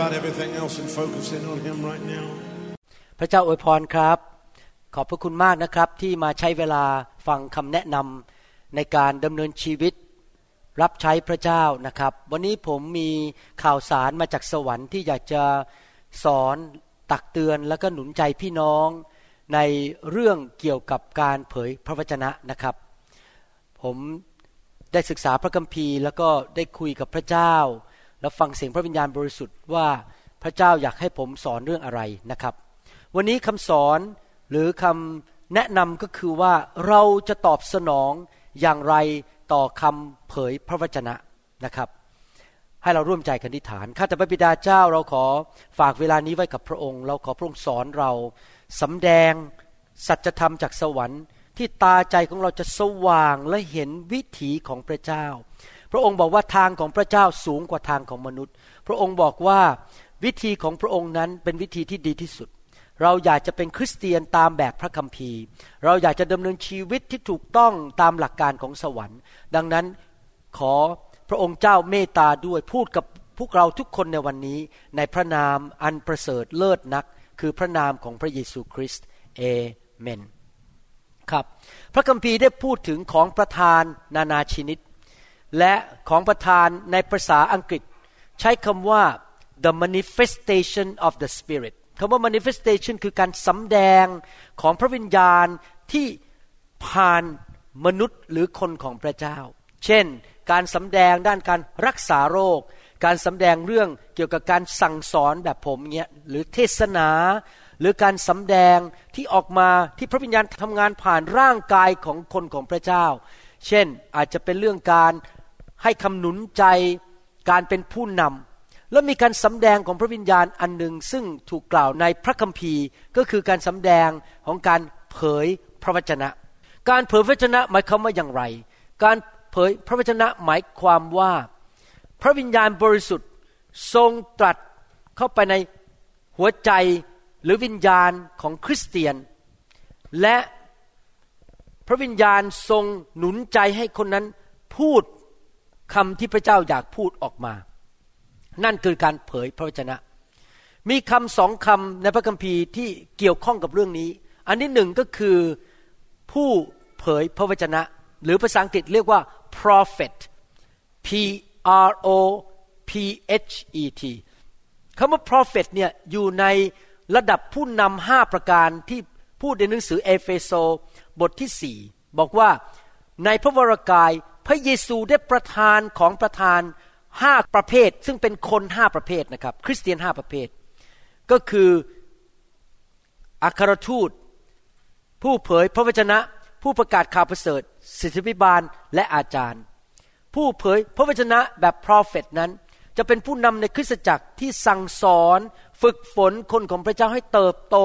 about everything else and focus in on Him right now. พระเจ้าอวยพรครับ ขอบพระคุณมากนะครับที่มาใช้เวลาฟังคำแนะนำในการดำเนินชีวิตรับใช้พระเจ้านะครับ วันนี้ผมมีข่าวสารมาจากสวรรค์ที่อยากจะสอนตักเตือนแล้วก็หนุนใจพี่น้องในเรื่องเกี่ยวกับการเผยพระวจนะนะครับ ผมได้ศึกษาพระคัมภีร์ แล้วก็ได้คุยกับพระเจ้า แล้วฟังเสียงพระวิญญาณบริสุทธิ์ว่าพระเจ้าอยากให้ผมสอนเรื่องอะไรนะครับ วันนี้คำสอนหรือคำแนะนำก็คือว่าเราจะตอบสนองอย่างไรต่อคำเผยพระวจนะนะครับ ให้เราร่วมใจกันที่ฐานข้าแต่พระบิดาเจ้าเราขอฝากเวลานี้ไว้กับพระองค์ เราขอพระองค์สอนเราสำแดงสัจธรรมจากสวรรค์ที่ตาใจของเราจะสว่างและเห็นวิถีของพระเจ้า พระองค์บอกว่าทางของพระเจ้าสูงกว่าทางของมนุษย์ พระองค์บอกว่าวิธีของพระองค์นั้นเป็นวิธีที่ดีที่สุด เราอยากจะเป็นคริสเตียนตามแบบพระคัมภีร์ เราอยากจะดำเนินชีวิตที่ถูกต้องตามหลักการของสวรรค์ ดังนั้นขอพระองค์เจ้าเมตตาด้วยพูดกับพวกเราทุกคนในวันนี้ ในพระนามอันประเสริฐเลิศนัก คือพระนามของพระเยซูคริสต์เอเมนครับ พระคัมภีร์ได้พูดถึงของประทานนานาชนิด และของประทานในภาษาอังกฤษ ใช้คำว่า the manifestation of the spirit คำว่า manifestation คือการสำแดงของพระวิญญาณที่ผ่านมนุษย์หรือคนของพระเจ้า เช่น การสำแดงด้านการรักษาโรค การสำแดงเรื่องเกี่ยวกับการสั่งสอนแบบผมเนี้ยหรือเทศนา หรือการสำแดงที่ออกมาที่พระวิญญาณทำงานผ่านร่างกายของคนของพระเจ้า เช่นอาจจะเป็นเรื่องการ ให้คำหนุนใจการเป็นผู้นำแล้วมีการสำแดงของพระวิญญาณอันหนึ่งซึ่งถูกกล่าวในพระคัมภีร์ก็คือการสำแดงของการเผยพระวจนะ การเผยพระวจนะหมายความว่าอย่างไร การเผยพระวจนะหมายความว่า พระวิญญาณบริสุทธิ์ทรงตรัสเข้าไปในหัวใจหรือวิญญาณของคริสเตียน และพระวิญญาณทรงหนุนใจให้คนนั้นพูด คำที่พระเจ้าอยากพูดออกมา นั่นคือการเผยพระวจนะ มีคำสองคำในพระคัมภีร์ที่เกี่ยวข้องกับเรื่องนี้ อันที่หนึ่งก็คือผู้เผยพระวจนะ หรือภาษาอังกฤษเรียกว่า prophet P R O P H E T คำว่า prophet เนี่ยอยู่ในระดับผู้นำห้าประการที่พูดในหนังสือเอเฟโซบทที่สี่บอกว่าในพระวรากาย ระเยซูได้ประทานของประทานห้าประเภท ซึ่งเป็นคนห้าประเภทนะครับ คริสเตียนห้าประเภท ก็คืออัครทูต ผู้เผยพระวจนะ ผู้ประกาศข่าวประเสริฐศิทธิพิบาลและอาจารย์ ผู้เผยพระวจนะแบบพรอเฟตนั้น จะเป็นผู้นำในคริสตจักรที่สั่งสอนฝึกฝนคนของพระเจ้าให้เติบโต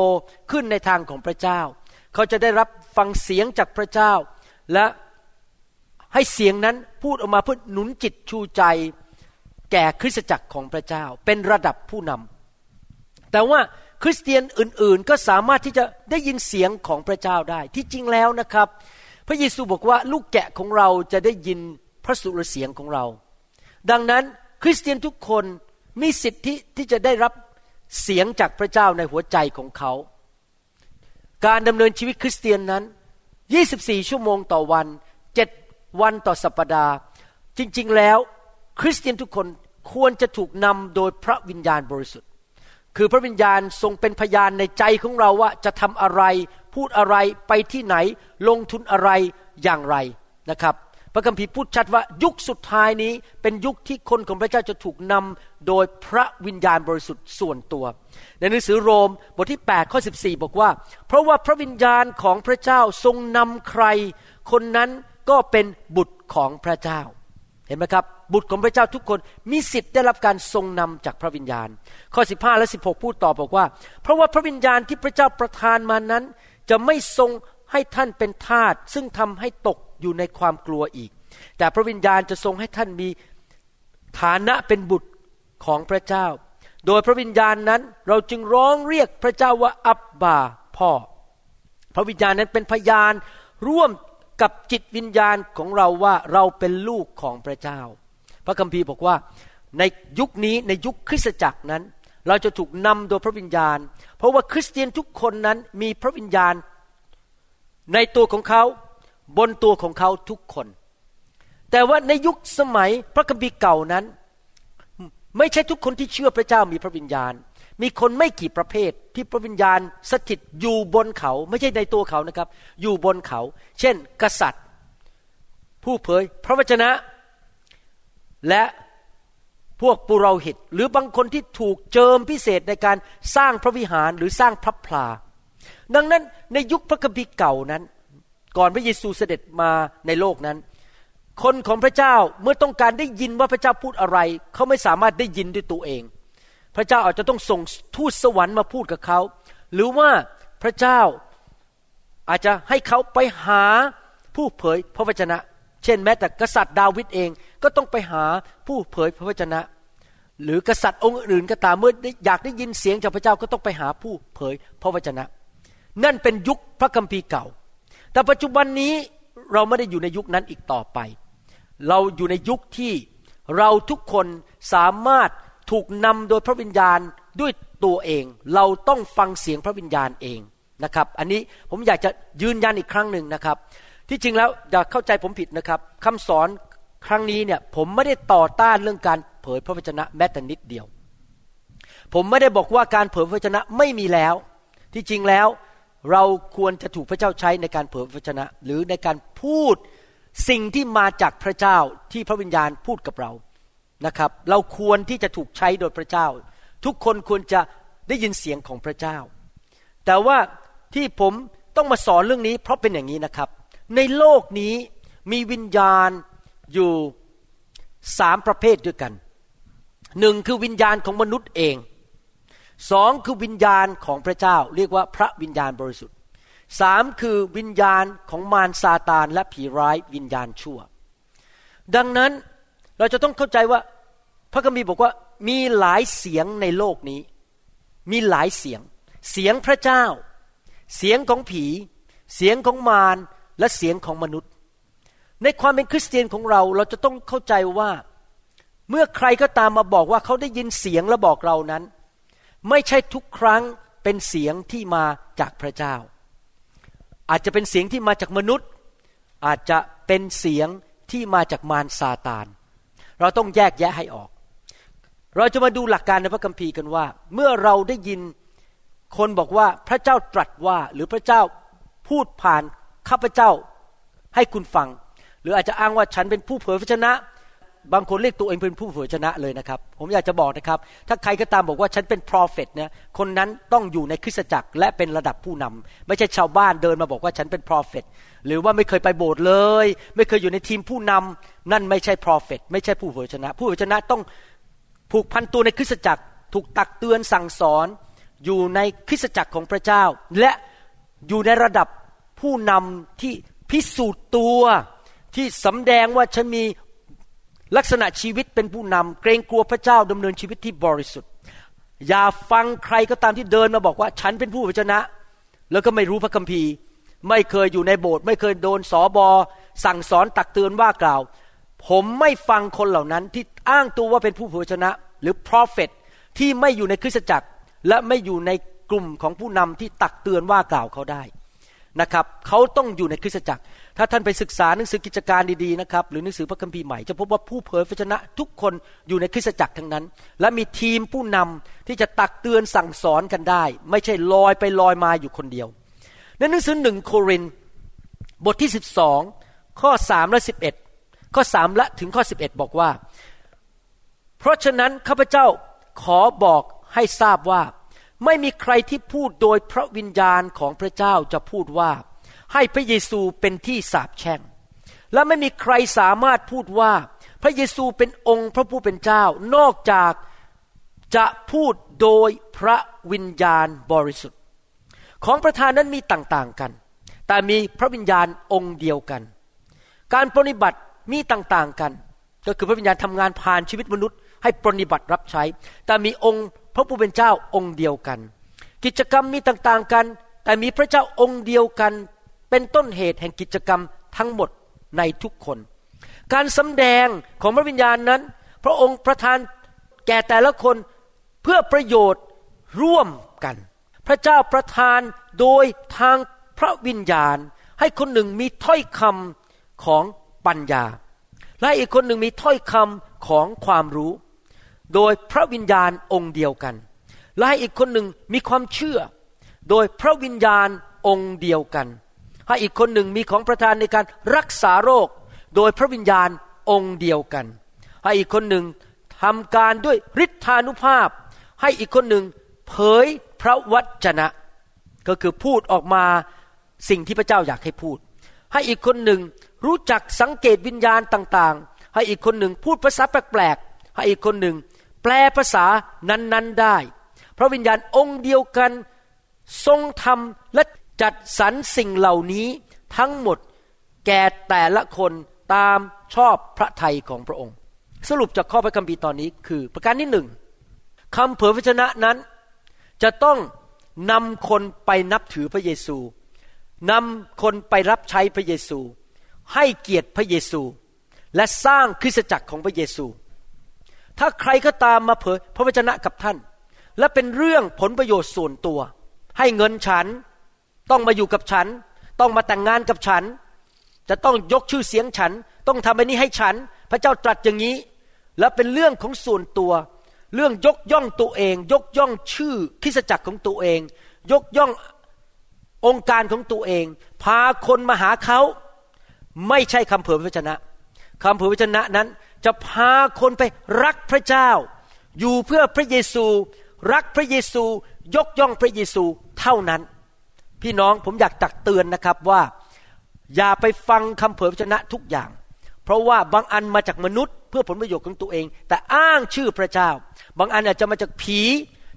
ขึ้นในทางของพระเจ้า เขาจะได้รับฟังเสียงจากพระเจ้า และ ให้เสียงนั้นพูดออกมาเพื่อหนุนจิตชูใจ แก่คริสตจักรของพระเจ้า เป็นระดับผู้นำแต่ว่าคริสเตียนอื่นๆ ก็สามารถที่จะได้ยินเสียงของพระเจ้าได้ ที่จริงแล้วนะครับ พระเยซูบอกว่าลูกแกะของเราจะได้ยินพระสุรเสียงของเรา ดังนั้นคริสเตียนทุกคนมีสิทธิที่จะได้รับเสียงจากพระเจ้าในหัวใจของเขา การดำเนินชีวิตคริสเตียนนั้น 24 ชั่วโมงต่อวัน วันต่อสัปดาห์ จริง ๆ แล้ว คริสเตียนทุกคนควรจะถูกนำโดยพระวิญญาณบริสุทธิ์ คือพระวิญญาณทรงเป็นพยานในใจของเราว่าจะทำอะไร พูดอะไรไปที่ไหน ลงทุนอะไรอย่างไรนะครับพระคัมภีร์พูดชัดว่ายุคสุดท้ายนี้เป็นยุคที่คนของพระเจ้าจะถูกนำโดยพระวิญญาณบริสุทธิ์ส่วนตัว ในหนังสือโรมบทที่8ข้อ14 บอกว่า เพราะว่าพระวิญญาณของพระเจ้าทรงนำใคร คนนั้น ก็เป็นบุตรของพระเจ้า เห็นไหมครับ บุตรของพระเจ้าทุกคนมีสิทธิ์ได้รับการทรงนำจากพระวิญญาณ ข้อ 15 และ 16 พูดต่อบอกว่า เพราะว่าพระวิญญาณที่พระเจ้าประทานมานั้น จะไม่ทรงให้ท่านเป็นทาสซึ่งทำให้ตกอยู่ในความกลัวอีก แต่พระวิญญาณจะทรงให้ท่านมีฐานะเป็นบุตรของพระเจ้า โดยพระวิญญาณนั้นเราจึงร้องเรียกพระเจ้าว่าอับบาพ่อ พระวิญญาณนั้นเป็นพยานร่วม กับจิตวิญญาณของเราว่าเราเป็นลูกของพระเจ้า พระคัมภีร์บอกว่าในยุคนี้ในยุคคริสตจักรนั้น เราจะถูกนำโดยพระวิญญาณ เพราะว่าคริสเตียนทุกคนนั้นมีพระวิญญาณ ในตัวของเขาบนตัวของเขาทุกคน แต่ว่าในยุคสมัยพระคัมภีร์เก่านั้น ไม่ใช่ทุกคนที่เชื่อพระเจ้ามีพระวิญญาณ มีคนไม่กี่ประเภทที่พระวิญญาณสถิตอยู่บนเขา ไม่ใช่ในตัวเขานะครับ อยู่บนเขา เช่น กษัตริย์ ผู้เผยพระวจนะ และพวกปุโรหิต หรือบางคนที่ถูกเจิมพิเศษในการสร้างพระวิหารหรือสร้างพระพลา ดังนั้นในยุคพระคัมภีร์เก่านั้น ก่อนพระเยซูเสด็จมาในโลกนั้น คนของพระเจ้าเมื่อต้องการได้ยินว่าพระเจ้าพูดอะไร เขาไม่สามารถได้ยินด้วยตัวเอง พระเจ้าอาจจะต้องส่งทูตสวรรค์มาพูดกับเขา หรือว่าพระเจ้าอาจจะให้เขาไปหาผู้เผยพระวจนะ เช่นแม้แต่กษัตริย์ดาวิดเองก็ต้องไปหาผู้เผยพระวจนะ หรือกษัตริย์องค์อื่นก็ตามเมื่ออยากได้ยินเสียงจากพระเจ้าก็ต้องไปหาผู้เผยพระวจนะ นั่นเป็นยุคพระคัมภีร์เก่า แต่ปัจจุบันนี้เราไม่ได้อยู่ในยุคนั้นอีกต่อไป เราอยู่ในยุคที่เราทุกคนสามารถ ถูกนำโดยพระวิญญาณด้วยตัวเอง เราต้องฟังเสียงพระวิญญาณเองนะครับ อันนี้ผมอยากจะยืนยันอีกครั้งหนึ่งนะครับ ที่จริงแล้วอย่าเข้าใจผมผิดนะครับคำสอนครั้งนี้เนี่ยผมไม่ได้ต่อต้านเรื่องการเผยพระวจนะแม้แต่นิดเดียว ผมไม่ได้บอกว่าการเผยพระวจนะไม่มีแล้ว ที่จริงแล้วเราควรจะถูกพระเจ้าใช้ในการเผยพระชนะ หรือในการพูดสิ่งที่มาจากพระเจ้าที่พระวิญญาณพูดกับเรา นะครับ เราควรที่จะถูกใช้โดยพระเจ้า ทุกคนควรจะได้ยินเสียงของพระเจ้า แต่ว่าที่ผมต้องมาสอนเรื่องนี้ เพราะเป็นอย่างนี้นะครับ ในโลกนี้มีวิญญาณอยู่สามประเภทด้วยกันหนึ่งคือวิญญาณของมนุษย์เองสองคือวิญญาณของพระเจ้า เรียกว่าพระวิญญาณบริสุทธิ์สามคือวิญญาณของมารซาตานและผีร้ายวิญญาณชั่ว ดังนั้น เราจะต้องเข้าใจว่า พระคัมภีร์บอกว่ามีหลายเสียงในโลกนี้ มีหลายเสียง เสียงพระเจ้า เสียงของผี เสียงของมารและเสียงของมนุษย์ ในความเป็นคริสเตียนของเราเราจะต้องเข้าใจว่า เมื่อใครก็ตามมาบอกว่าเขาได้ยินเสียงและบอกเรานั้น ไม่ใช่ทุกครั้งเป็นเสียงที่มาจากพระเจ้า อาจจะเป็นเสียงที่มาจากมนุษย์ อาจจะเป็นเสียงที่มาจากมารซาตาน เราต้องแยกแยะให้ออก เราจะมาดูหลักการในพระคัมภีร์กันว่า เมื่อเราได้ยินคนบอกว่าพระเจ้าตรัสว่าหรือพระเจ้าพูดผ่านข้าพเจ้าให้คุณฟัง หรืออาจจะอ้างว่าฉันเป็นผู้เผยพระชนะ บางคนเรียกตัวเองเป็นผู้เผยชนะเลยนะครับ ผมอยากจะบอกนะครับ ถ้าใครก็ตามบอกว่าฉันเป็น prophet เนี่ยคนนั้นต้องอยู่ในคริสตจักรและเป็นระดับผู้นำไม่ใช่ชาวบ้านเดินมาบอกว่าฉันเป็น prophet หรือว่าไม่เคยไปโบสถ์เลย ไม่เคยอยู่ในทีมผู้นำนั่นไม่ใช่ prophet ไม่ใช่ผู้เผยชนะ ผู้เผยชนะต้องผูกพันตัวในคริสตจักร ถูกตักเตือนสั่งสอนอยู่ในคริสตจักรของพระเจ้า และอยู่ในระดับผู้นำที่พิสูจน์ตัวที่สำแดงว่าฉันมี ลักษณะชีวิตเป็นผู้นำเกรงกลัวพระเจ้าดำเนินชีวิตที่บริสุทธิ์ อย่าฟังใครก็ตามที่เดินมาบอกว่า ฉันเป็นผู้วจนะ แล้วก็ไม่รู้พระคัมภีร์ ไม่เคยอยู่ในโบสถ์ไม่เคยโดนสอบอ สั่งสอนตักเตือนว่ากล่าว ผมไม่ฟังคนเหล่านั้นที่อ้างตัวว่าเป็นผู้เผยชนะ หรือ prophet ที่ไม่อยู่ในคริสตจักร และไม่อยู่ในกลุ่มของผู้นำที่ตักเตือนว่ากล่าวเขาได้นะครับ เขาต้องอยู่ในคริสตจักร ถ้าท่านไปศึกษาหนังสือกิจการดีๆนะครับหรือหนังสือพระคัมภีร์ใหม่จะพบว่าผู้เผยพระชนะทุกคนอยู่ในคริสตจักรทั้งนั้น และมีทีมผู้นำที่จะตักเตือนสั่งสอนกันได้ ไม่ใช่ลอยไปลอยมาอยู่คนเดียว ในหนังสือหนึ่งโครินบทที่ 12 ข้อ3และ11 ข้อ3และถึงข้อ 11 บอกว่า เพราะฉะนั้นข้าพเจ้าขอบอกให้ทราบว่า ไม่มีใครที่พูดโดยพระวิญญาณของพระเจ้าจะพูดว่า ให้พระเยซูเป็นที่สาปแช่ง และไม่มีใครสามารถพูดว่าพระเยซูเป็นองค์พระผู้เป็นเจ้านอกจากจะพูดโดยพระวิญญาณบริสุทธิ์ ของประธานนั้นมีต่างๆกัน แต่มีพระวิญญาณองค์เดียวกัน การปฏิบัติมีต่างๆกัน ก็คือพระวิญญาณทำงานผ่านชีวิตมนุษย์ให้ปฏิบัติรับใช้ แต่มีองค์พระผู้เป็นเจ้าองค์เดียวกัน กิจกรรมมีต่างๆกัน แต่มีพระเจ้าองค์เดียวกัน เป็นต้นเหตุแห่งกิจกรรมทั้งหมดในทุกคน การสำแดงของพระวิญญาณนั้น พระองค์ประทานแก่แต่ละคนเพื่อประโยชน์ร่วมกัน พระเจ้าประทานโดยทางพระวิญญาณ ให้คนหนึ่งมีถ้อยคำของปัญญา และอีกคนหนึ่งมีถ้อยคำของความรู้ โดยพระวิญญาณองค์เดียวกัน และอีกคนหนึ่งมีความเชื่อ โดยพระวิญญาณองค์เดียวกัน ให้อีกคนหนึ่งมีของประทานในการรักษาโรค โดยพระวิญญาณองค์เดียวกัน ให้อีกคนหนึ่งทำการด้วยฤทธานุภาพ ให้อีกคนหนึ่งเผยพระวจนะ ก็คือพูดออกมาสิ่งที่พระเจ้าอยากให้พูด ให้อีกคนหนึ่งรู้จักสังเกตวิญญาณต่างๆ ให้อีกคนหนึ่งพูดภาษาแปลกๆ ให้อีกคนหนึ่งแปลภาษานั้นๆได้ พระวิญญาณองค์เดียวกันทรงทำและ จัดสรรสิ่งเหล่านี้ทั้งหมดแก่แต่ละคนตามชอบพระทัยของพระองค์ สรุปจากข้อพระคัมภีร์ตอนนี้คือประการที่หนึ่งคำเผยพระชนะนั้น จะต้องนำคนไปนับถือพระเยซูนำคนไปรับใช้พระเยซู ให้เกียรติพระเยซู และสร้างคริสตจักรของพระเยซู ถ้าใครก็ตามมาเผยพระวจนะกับท่าน และเป็นเรื่องผลประโยชน์ส่วนตัว ให้เงินฉัน ต้องมาอยู่กับฉัน ต้องมาแต่งงานกับฉัน จะต้องยกชื่อเสียงฉัน ต้องทำอันนี้ให้ฉัน พระเจ้าตรัสอย่างนี้ และเป็นเรื่องของส่วนตัว เรื่องยกย่องตัวเอง ยกย่องชื่อคริสจักรของตัวเอง ยกย่ององค์การของตัวเอง พาคนมาหาเขา ไม่ใช่คำเผยพระชนะคำเผยพระชนะนั้น จะพาคนไปรักพระเจ้า อยู่เพื่อพระเยซู รักพระเยซู ยกย่องพระเยซูเท่านั้น พี่น้องผมอยากตักเตือนนะครับว่า อย่าไปฟังคำเผยพระชนะทุกอย่าง เพราะว่าบางอันมาจากมนุษย์ เพื่อผลประโยชน์ของตัวเอง แต่อ้างชื่อพระเจ้า บางอันอาจจะมาจากผี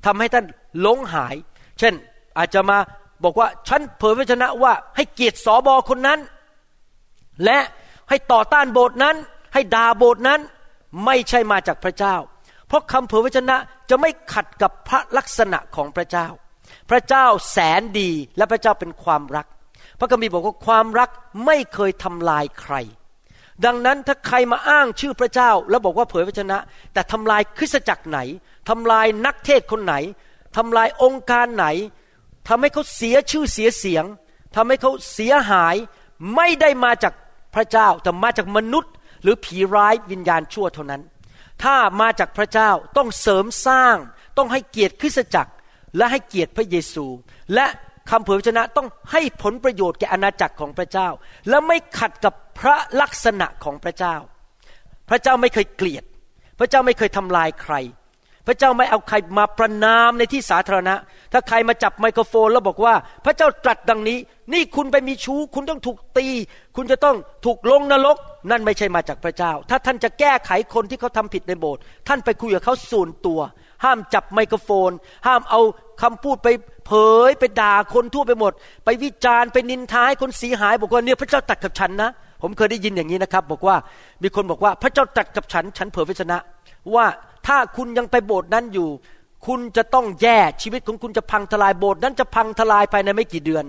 ทำให้ท่านหลงหาย เช่นอาจจะมาบอกว่าฉันเผยพระชนะว่าให้เกียรติสอบอคนนั้น และให้ต่อต้านโบสถ์นั้น ให้ด่าโบสถ์นั้นไม่ใช่มาจากพระเจ้า เพราะคำเผยพระชนะจะไม่ขัดกับพระลักษณะของพระเจ้า พระเจ้าแสนดีและพระเจ้าเป็นความรัก พระคัมภีร์บอกว่าความรักไม่เคยทำลายใคร ดังนั้นถ้าใครมาอ้างชื่อพระเจ้า แล้วบอกว่าเผยพระชนะ แต่ทำลายคริสตจักรไหนทำลายนักเทศคนไหนทำลายองค์การไหนทำให้เขาเสียชื่อเสียเสียงทำให้เขาเสียหายไม่ได้มาจากพระเจ้าแต่มาจากมนุษย์ หรือผีร้ายวิญญาณชั่วเท่านั้น ถ้ามาจากพระเจ้าต้องเสริมสร้าง ต้องให้เกียรติคริสตจักร และให้เกียรติพระเยซู และคำเผยพระชนะต้องให้ผลประโยชน์แก่อาณาจักรของพระเจ้า และไม่ขัดกับพระลักษณะของพระเจ้า พระเจ้าไม่เคยเกลียด พระเจ้าไม่เคยทำลายใคร พระเจ้าไม่เอาใครมาประนามในที่สาธารณะ ถ้าใครมาจับไมโครโฟนแล้วบอกว่า พระเจ้าตรัสดังนี้ นี่คุณไปมีชู้ คุณต้องถูกตี คุณจะต้องถูกลงนรก นั่นไม่ใช่มาจากพระเจ้า ถ้าท่านจะแก้ไขคนที่เขาทาผิดในโบสถ์ท่านไปคุยกับเขาส่วนตัว ห้ามจับไมโครโฟน ห้ามเอาคำพูดไปเผยไปด่าคนทั่วไปหมด ไปวิจารณ์ไปนินทาให้คนเสียหาย บอกว่าเนี่ยพระเจ้าตัดกับฉันนะ ผมเคยได้ยินอย่างนี้นะครับ บอกว่ามีคนบอกว่าพระเจ้าตัดกับฉัน ฉันเผยพระชนะ ว่าถ้าคุณยังไปโบสถ์นั้นอยู่ คุณจะต้องแย่ชีวิตของคุณจะพังทลายโบสถ์นั้นจะพังทลายภายในไม่กี่เดือน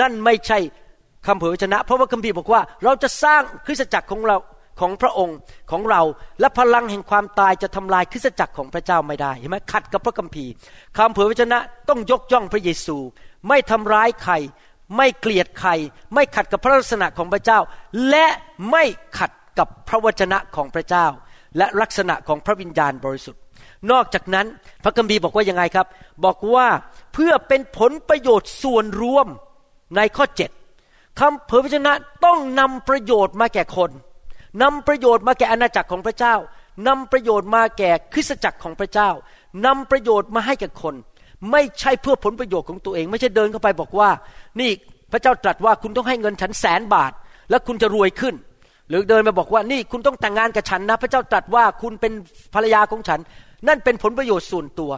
นั่นไม่ใช่คำเผยพระชนะ เพราะว่าคัมภีร์บอกว่า เราจะสร้างคริสตจักรของเรา ของพระองค์ของเราและพลังแห่งความตายจะทำลายคริสตจักรของพระเจ้าไม่ได้เห็นไหมขัดกับพระคัมภีร์คำเผยพระชนะต้องยกย่องพระเยซู ไม่ทำร้ายใคร ไม่เกลียดใคร ไม่ขัดกับพระลักษณะของพระเจ้า และไม่ขัดกับพระวจนะของพระเจ้า และลักษณะของพระวิญญาณบริสุทธิ์ นอกจากนั้นพระคัมภีร์บอกว่ายังไงครับ บอกว่าเพื่อเป็นผลประโยชน์ส่วนรวมในข้อ 7คำเผยพระชนะต้องนำประโยชน์มาแก่คน นำประโยชน์มาแก่อาณาจักรของพระเจ้านำประโยชน์มาแก่คริสตจักรของพระเจ้านำประโยชน์มาให้แก่คน ไม่ใช่เพื่อผลประโยชน์ของตัวเอง ไม่ใช่เดินเข้าไปบอกว่า นี่พระเจ้าตรัสว่าคุณต้องให้เงินฉันแสนบาท แล้วคุณจะรวยขึ้น หรือเดินมาบอกว่านี่คุณต้องแต่งงานกับฉันนะ พระเจ้าตรัสว่าคุณเป็นภรรยาของฉัน นั่นเป็นผลประโยชน์ส่วนตัว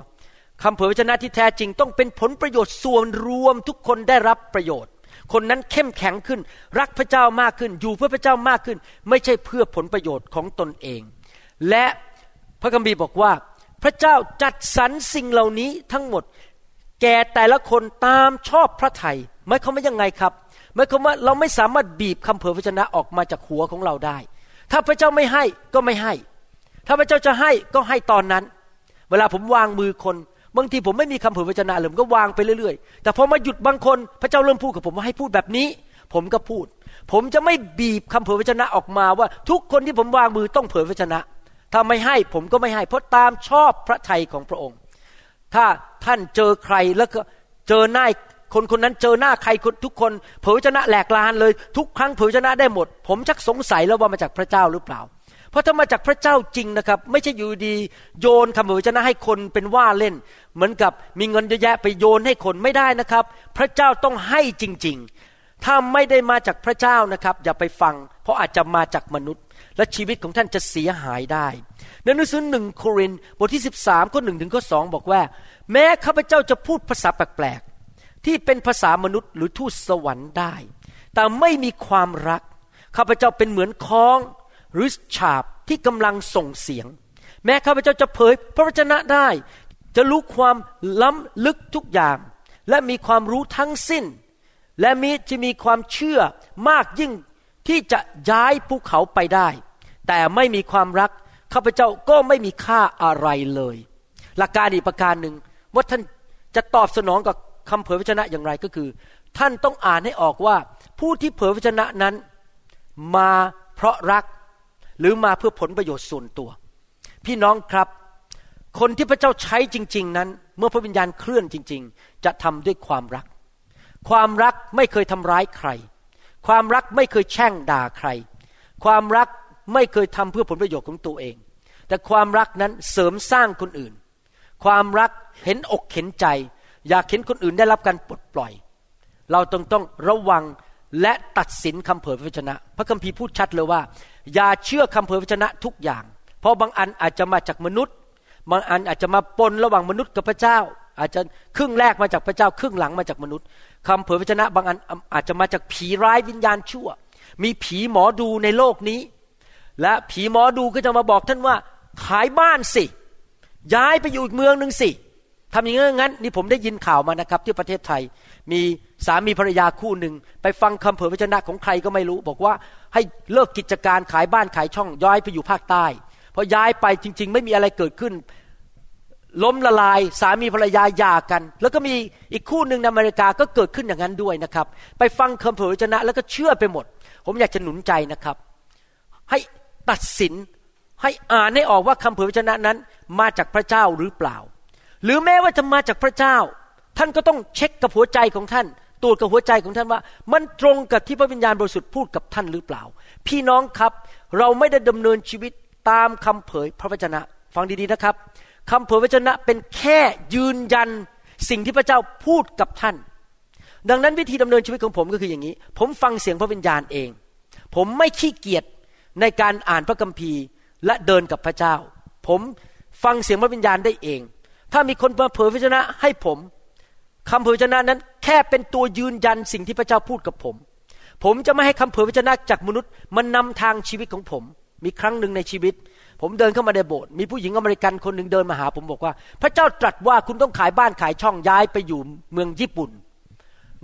คำเผยพระชนะที่แท้จริงต้องเป็นผลประโยชน์ส่วนรวมทุกคนได้รับประโยชน์ คนนั้นเข้มแข็งขึ้น รักพระเจ้ามากขึ้น อยู่เพื่อพระเจ้ามากขึ้น ไม่ใช่เพื่อผลประโยชน์ของตนเอง และพระคัมภีร์บอกว่า พระเจ้าจัดสรรสิ่งเหล่านี้ทั้งหมด แก่แต่ละคนตามชอบพระไทยหมายความว่ายังไงครับหมายความว่าเราไม่สามารถบีบคำเผยพระชนะออกมาจากหัวของเราได้ ถ้าพระเจ้าไม่ให้ก็ไม่ให้ ถ้าพระเจ้าจะให้ก็ให้ตอนนั้น เวลาผมวางมือคน บางทีผมไม่มีคำเผยพระชนะเลยผมก็วางไปเรื่อยๆ แต่พอมาหยุดบางคนพระเจ้าเริ่มพูดกับผมว่าให้พูดแบบนี้ ผมก็พูด ผมจะไม่บีบคำเผยพระชนะออกมาว่า ทุกคนที่ผมวางมือต้องเผยพระชนะ ถ้าไม่ให้ผมก็ไม่ให้ เพราะตามชอบพระทัยของพระองค์ ถ้าท่านเจอใครแล้วก็เจอหน้าคนคนนั้นเจอหน้าใครทุกคน เผยชนะแหลกลานเลย ทุกครั้งเผยชนะได้หมด ผมชักสงสัยแล้วว่ามาจากพระเจ้าหรือเปล่า เพราะถ้ามาจากพระเจ้าจริงนะครับ ไม่ใช่อยู่ดี โยนคำเผยชนะให้คนเป็นว่าเล่น เหมือนกับมีเงินเยอะแยะไปโยนให้คนไม่ได้นะครับ พระเจ้าต้องให้จริง ๆ ถ้าไม่ได้มาจากพระเจ้านะครับ อย่าไปฟัง เพราะอาจจะมาจากมนุษย์ และชีวิตของท่านจะเสียหายได้ในหนังสือหนึ่งโครินบทที่ 13ข้อหนึ่งถึงข้อสองบอกว่า แม้ข้าพเจ้าจะพูดภาษาแปลกๆที่เป็นภาษามนุษย์หรือทูตสวรรค์ได้ แต่ไม่มีความรักข้าพเจ้าเป็นเหมือนคล้องหรือฉาบที่กำลังส่งเสียง แม้ข้าพเจ้าจะเผยพระวจนะได้ จะรู้ความล้ำลึกทุกอย่าง และมีความรู้ทั้งสิ้น และมีจะมีความเชื่อมากยิ่งที่จะย้ายภูเขาไปได้ แต่ไม่มีความรักข้าพเจ้าก็ไม่มีค่าอะไรเลย หลักการอีกประการหนึ่งว่าท่านจะตอบสนองกับคำเผยพระชนะอย่างไรก็คือ ท่านต้องอ่านให้ออกว่า ผู้ที่เผยพระชนะนั้น มาเพราะรักหรือมาเพื่อผลประโยชน์ส่วนตัว พี่น้องครับ คนที่พระเจ้าใช้จริง ๆ นั้น เมื่อพระวิญญาณเคลื่อนจริง ๆ จะทำด้วยความรัก ความรักไม่เคยทำร้ายใคร ความรักไม่เคยแช่งด่าใคร ความรักไม่เคยทำเพื่อผลประโยชน์ของตัวเอง แต่ความรักนั้นเสริมสร้างคนอื่น ความรักเห็นอกเห็นใจ อยากเห็นคนอื่นได้รับการปลดปล่อย เราต้องต้องระวังและตัดสินคำเผยพระวจนะ พระคัมภีร์พูดชัดเลยว่า อย่าเชื่อคำเผยพระวจนะทุกอย่าง เพราะบางอันอาจจะมาจากมนุษย์ บางอันอาจจะมาปนระหว่างมนุษย์กับพระเจ้า อาจจะครึ่งแรกมาจากพระเจ้า ครึ่งหลังมาจากมนุษย์คำเผยพระวจนะบางอันอาจจะมาจากผีร้ายวิญญาณชั่ว มีผีหมอดูในโลกนี้ และผีหมอดูก็จะมาบอกท่านว่าขายบ้านสิ ย้ายไปอยู่อีกเมืองหนึ่งสิทำอย่างนั้นนี่ผมได้ยินข่าวมานะครับ ที่ประเทศไทย มีสามีภรรยาคู่หนึ่งไปฟังคำเผยพระชนะของใครก็ไม่รู้ บอกว่าให้เลิกกิจการขายบ้านขายช่องย้ายไปอยู่ภาคใต้ พอย้ายไปจริง ๆ ไม่มีอะไรเกิดขึ้น ล้มละลายสามีภรรยาหย่ากัน แล้วก็มีอีกคู่หนึ่งในอเมริกาก็เกิดขึ้นอย่างนั้นด้วยนะครับ ไปฟังคำเผยพระชนะ แล้วก็เชื่อไปหมด ผมอยากจะหนุนใจนะครับ ให้ตัดสินให้อ่านให้ออกว่าคำเผยพระชนะนั้น มาจากพระเจ้าหรือเปล่า หรือแม้ว่าจะมาจากพระเจ้า ท่านก็ต้องเช็คกับหัวใจของท่านตรวจกับหัวใจของท่านว่า มันตรงกับที่พระวิญญาณบริสุทธิ์พูดกับท่านหรือเปล่า พี่น้องครับ เราไม่ได้ดำเนินชีวิต ตามคำเผยพระวจนะ ฟังดีๆนะครับคำเผยพระวจนะเป็นแค่ยืนยันสิ่งที่พระเจ้าพูดกับท่าน ดังนั้นวิธีดำเนินชีวิตของผมก็คืออย่างนี้ ผมฟังเสียงพระวิญญาณเอง ผมไม่ขี้เกียจในการอ่านพระคัมภีร์และเดินกับพระเจ้า ผมฟังเสียงพระวิญญาณได้เอง ถ้ามีคนมาเผยพระวจนะให้ผมคำเผยพระชนะนั้นแค่เป็นตัวยืนยันสิ่งที่พระเจ้าพูดกับผม ผมจะไม่ให้คำเผยพระชนะจากมนุษย์มันนำทางชีวิตของผม มีครั้งหนึ่งในชีวิต ผมเดินเข้ามาในโบสถ์มีผู้หญิงอเมริกันคนหนึ่งเดินมาหา ผมบอกว่า พระเจ้าตรัสว่าคุณต้องขายบ้านขายช่องย้ายไปอยู่เมืองญี่ปุ่น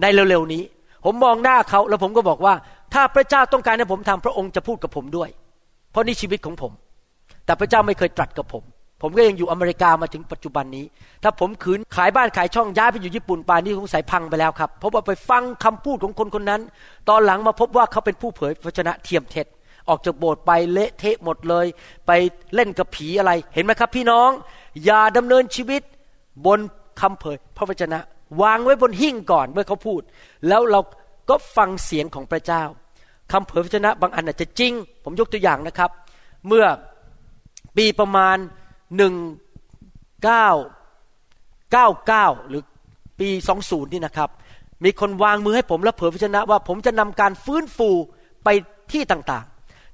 ในเร็วๆนี้ ผมมองหน้าเขาแล้วผมก็บอกว่า ถ้าพระเจ้าต้องการให้ผมทำพระองค์จะพูดกับผมด้วย เพราะนี่ชีวิตของผม แต่พระเจ้าไม่เคยตรัสกับผม ผมก็ยังอยู่อเมริกามาถึงปัจจุบันนี้ ถ้าผมขืนขายบ้านขายช่องย้ายไปอยู่ญี่ปุ่นป่านนี้คงใส่พังไปแล้วครับเพราะว่าไปฟังคำพูดของคนคนนั้น ตอนหลังมาพบว่าเขาเป็นผู้เผยพระชนะเทียมเท็จ ออกจากโบสถ์ไปเละเทะหมดเลย ไปเล่นกับผีอะไร เห็นไหมครับ พี่น้อง อย่าดำเนินชีวิตบนคำเผย พระวจนะ วางไว้บนหิ้งก่อนเมื่อเขาพูด แล้วเราก็ฟังเสียงของพระเจ้าคำเผยพระชนะบางอันอาจจะจริง ผมยกตัวอย่างนะครับ เมื่อปีประมาณหนึ่งเก้าเก้าเก้าหรือปีสองศูนย์นี่นะครับ มีคนวางมือให้ผมและเผยพระชนะว่าผมจะนำการฟื้นฟูไปที่ต่าง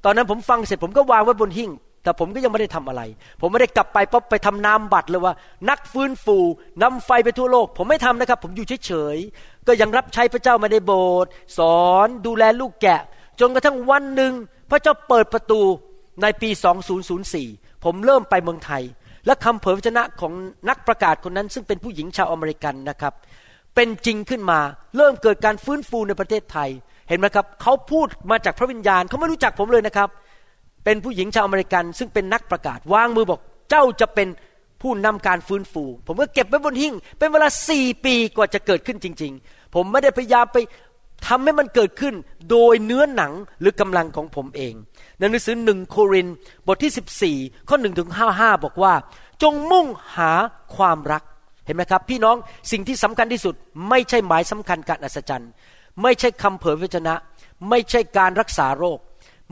ตอนนั้นผมฟังเสร็จผมก็วางไว้บนหิ้งแต่ผมก็ยังไม่ได้ทำอะไร ผมไม่ได้กลับไปปั๊บไปทำนามบัตรเลยว่า นักฟื้นฟูนำไฟไปทั่วโลก ผมไม่ทำนะครับ ผมอยู่เฉยๆก็ยังรับใช้พระเจ้ามาในโบสถ์สอนดูแลลูกแกะ จนกระทั่งวันหนึ่งพระเจ้าเปิดประตูในปี 2004 ผมเริ่มไปเมืองไทย และคำเผยพระชนะของนักประกาศคนนั้น ซึ่งเป็นผู้หญิงชาวอเมริกันนะครับ เป็นจริงขึ้นมา เริ่มเกิดการฟื้นฟูในประเทศไทย เห็นไหมครับเขาพูดมาจากพระวิญญาณเขาไม่รู้จักผมเลยนะครับ เป็นผู้หญิงชาวอเมริกัน ซึ่งเป็นนักประกาศวางมือบอก เจ้าจะเป็นผู้นำการฟื้นฟู ผมก็เก็บไว้บนหิ้งเป็นเวลาสี่ปีกว่าจะเกิดขึ้นจริง ๆ ผมไม่ได้พยายามไปทำให้มันเกิดขึ้นโดยเนื้อหนังหรือกำลังของผมเองในหนังสือหนึ่งโครินบทที่ 14 ข้อหนึ่งถึงห้าห้าบอกว่า จงมุ่งหาความรักเห็นไหมครับ พี่น้องสิ่งที่สำคัญที่สุดไม่ใช่หมายสำคัญการอัศจรรย์ ไม่ใช่คำเผยพระชนะ ไม่ใช่การรักษาโรค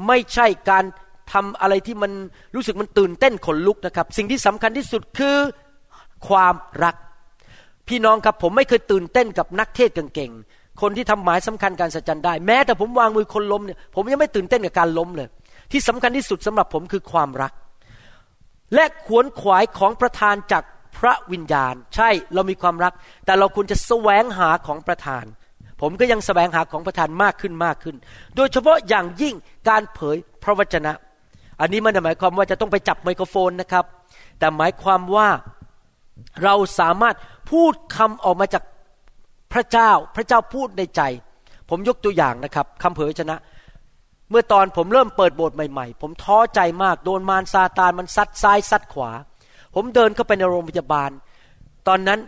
ไม่ใช่การทำอะไรที่มันรู้สึกมันตื่นเต้นขนลุกนะครับ สิ่งที่สำคัญที่สุดคือความรัก พี่น้องครับผมไม่เคยตื่นเต้นกับนักเทศเก่งๆ คนที่ทำหมายสำคัญการสัจจันได้ แม้แต่ผมวางมือคนล้มเนี่ยผมยังไม่ตื่นเต้นกับการล้มเลย ที่สำคัญที่สุดสำหรับผมคือความรัก และขวนขวายของประธานจากพระวิญญาณ ใช่เรามีความรัก แต่เราควรจะแสวงหาของประธาน ผมก็ยังแสวงหาของประธานมากขึ้นมากขึ้น โดยเฉพาะอย่างยิ่งการเผยพระวจนะ อันนี้ม่ได้หมายความว่าจะต้องไปจับไมโครโฟนนะครับ แต่หมายความว่าเราสามารถพูดคำออกมาจากพระเจ้า พระเจ้าพูดในใจ ผมยกตัวอย่างนะครับคำเผยชนะ เมื่อตอนผมเริ่มเปิดโบสถ์ใหม่ๆ ผมท้อใจมากโดนมารซาตานมันซัดซ้ายซัดขวา ผมเดินเข้าไปในโรงพยาบาล ตอนนั้น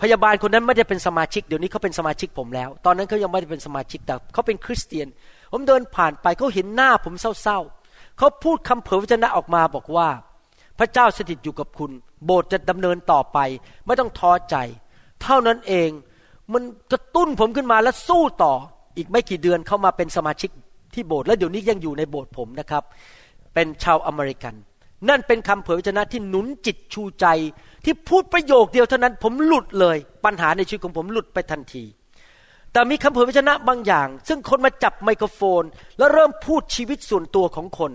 พยาบาลคนนั้นไม่ได้เป็นสมาชิก เดี๋ยวนี้เขาเป็นสมาชิกผมแล้ว ตอนนั้นเขายังไม่ได้เป็นสมาชิกแต่เขาเป็นคริสเตียน ผมเดินผ่านไปเขาเห็นหน้าผมเศร้าๆเขาพูดคำเผยชนะออกมาบอกว่า พระเจ้าสถิตอยู่กับคุณ โบสถ์จะดำเนินต่อไป ไม่ต้องท้อใจ เท่านั้นเองมันกระตุ้นผมขึ้นมาแล้วสู้ต่อ อีกไม่กี่เดือนเข้ามาเป็นสมาชิกที่โบสถ์และเดี๋ยวนี้ยังอยู่ในโบสถ์ผมนะครับ เป็นชาวอเมริกัน นั่นเป็นคำเผยพระชนะที่หนุนจิตชูใจ ที่พูดประโยคเดียวเท่านั้น ผมหลุดเลย ปัญหาในชีวิตของผมหลุดไปทันที แต่มีคำเผยพระชนะบางอย่าง ซึ่งคนมาจับไมโครโฟน แล้วเริ่มพูดชีวิตส่วนตัวของคน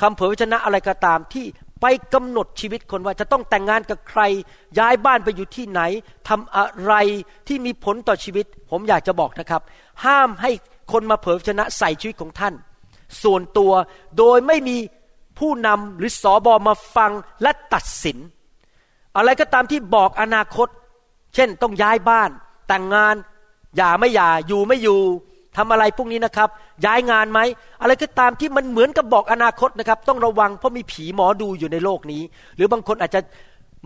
คำเผยพระชนะอะไรก็ตามที่ไปกำหนดชีวิตคนว่าจะต้องแต่งงานกับใคร ย้ายบ้านไปอยู่ที่ไหนทำอะไรที่มีผลต่อชีวิต ผมอยากจะบอกนะครับ ห้ามให้คนมาเผยชนะใส่ชีวิตของท่าน ส่วนตัวโดยไม่มีผู้นำหรือสอบอมาฟังและตัดสิน อะไรก็ตามที่บอกอนาคต เช่นต้องย้ายบ้าน แต่งงานอย่าไม่อย่าอยู่ไม่อยู่ทำอะไรพวกนี้นะครับ ย้ายงานไหมอะไรก็ตามที่มันเหมือนกับบอกอนาคตนะครับ ต้องระวังเพราะมีผีหมอดูอยู่ในโลกนี้ หรือบางคนอาจจะ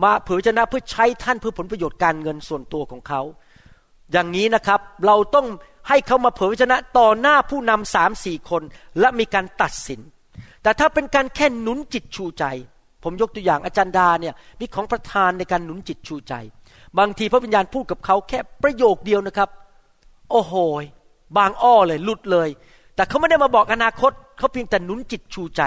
มาเผยชนะเพื่อใช้ท่านเพื่อผลประโยชน์การเงินส่วนตัวของเขา อย่างนี้นะครับเราต้องให้เขามาเผยชนะต่อหน้าผู้นำสามสี่คน และมีการตัดสิน แต่ถ้าเป็นการแค่หนุนจิตชูใจ ผมยกตัวอย่างอาจารย์ดาเนี่ยมีของประธานในการหนุนจิตชูใจ บางทีพระวิญญาณพูดกับเขาแค่ประโยคเดียวนะครับ โอ้โหบางอ้อเลยหลุดเลย แต่เขาไม่ได้มาบอกอนาคตเขาเพียงแต่หนุนจิตชูใจ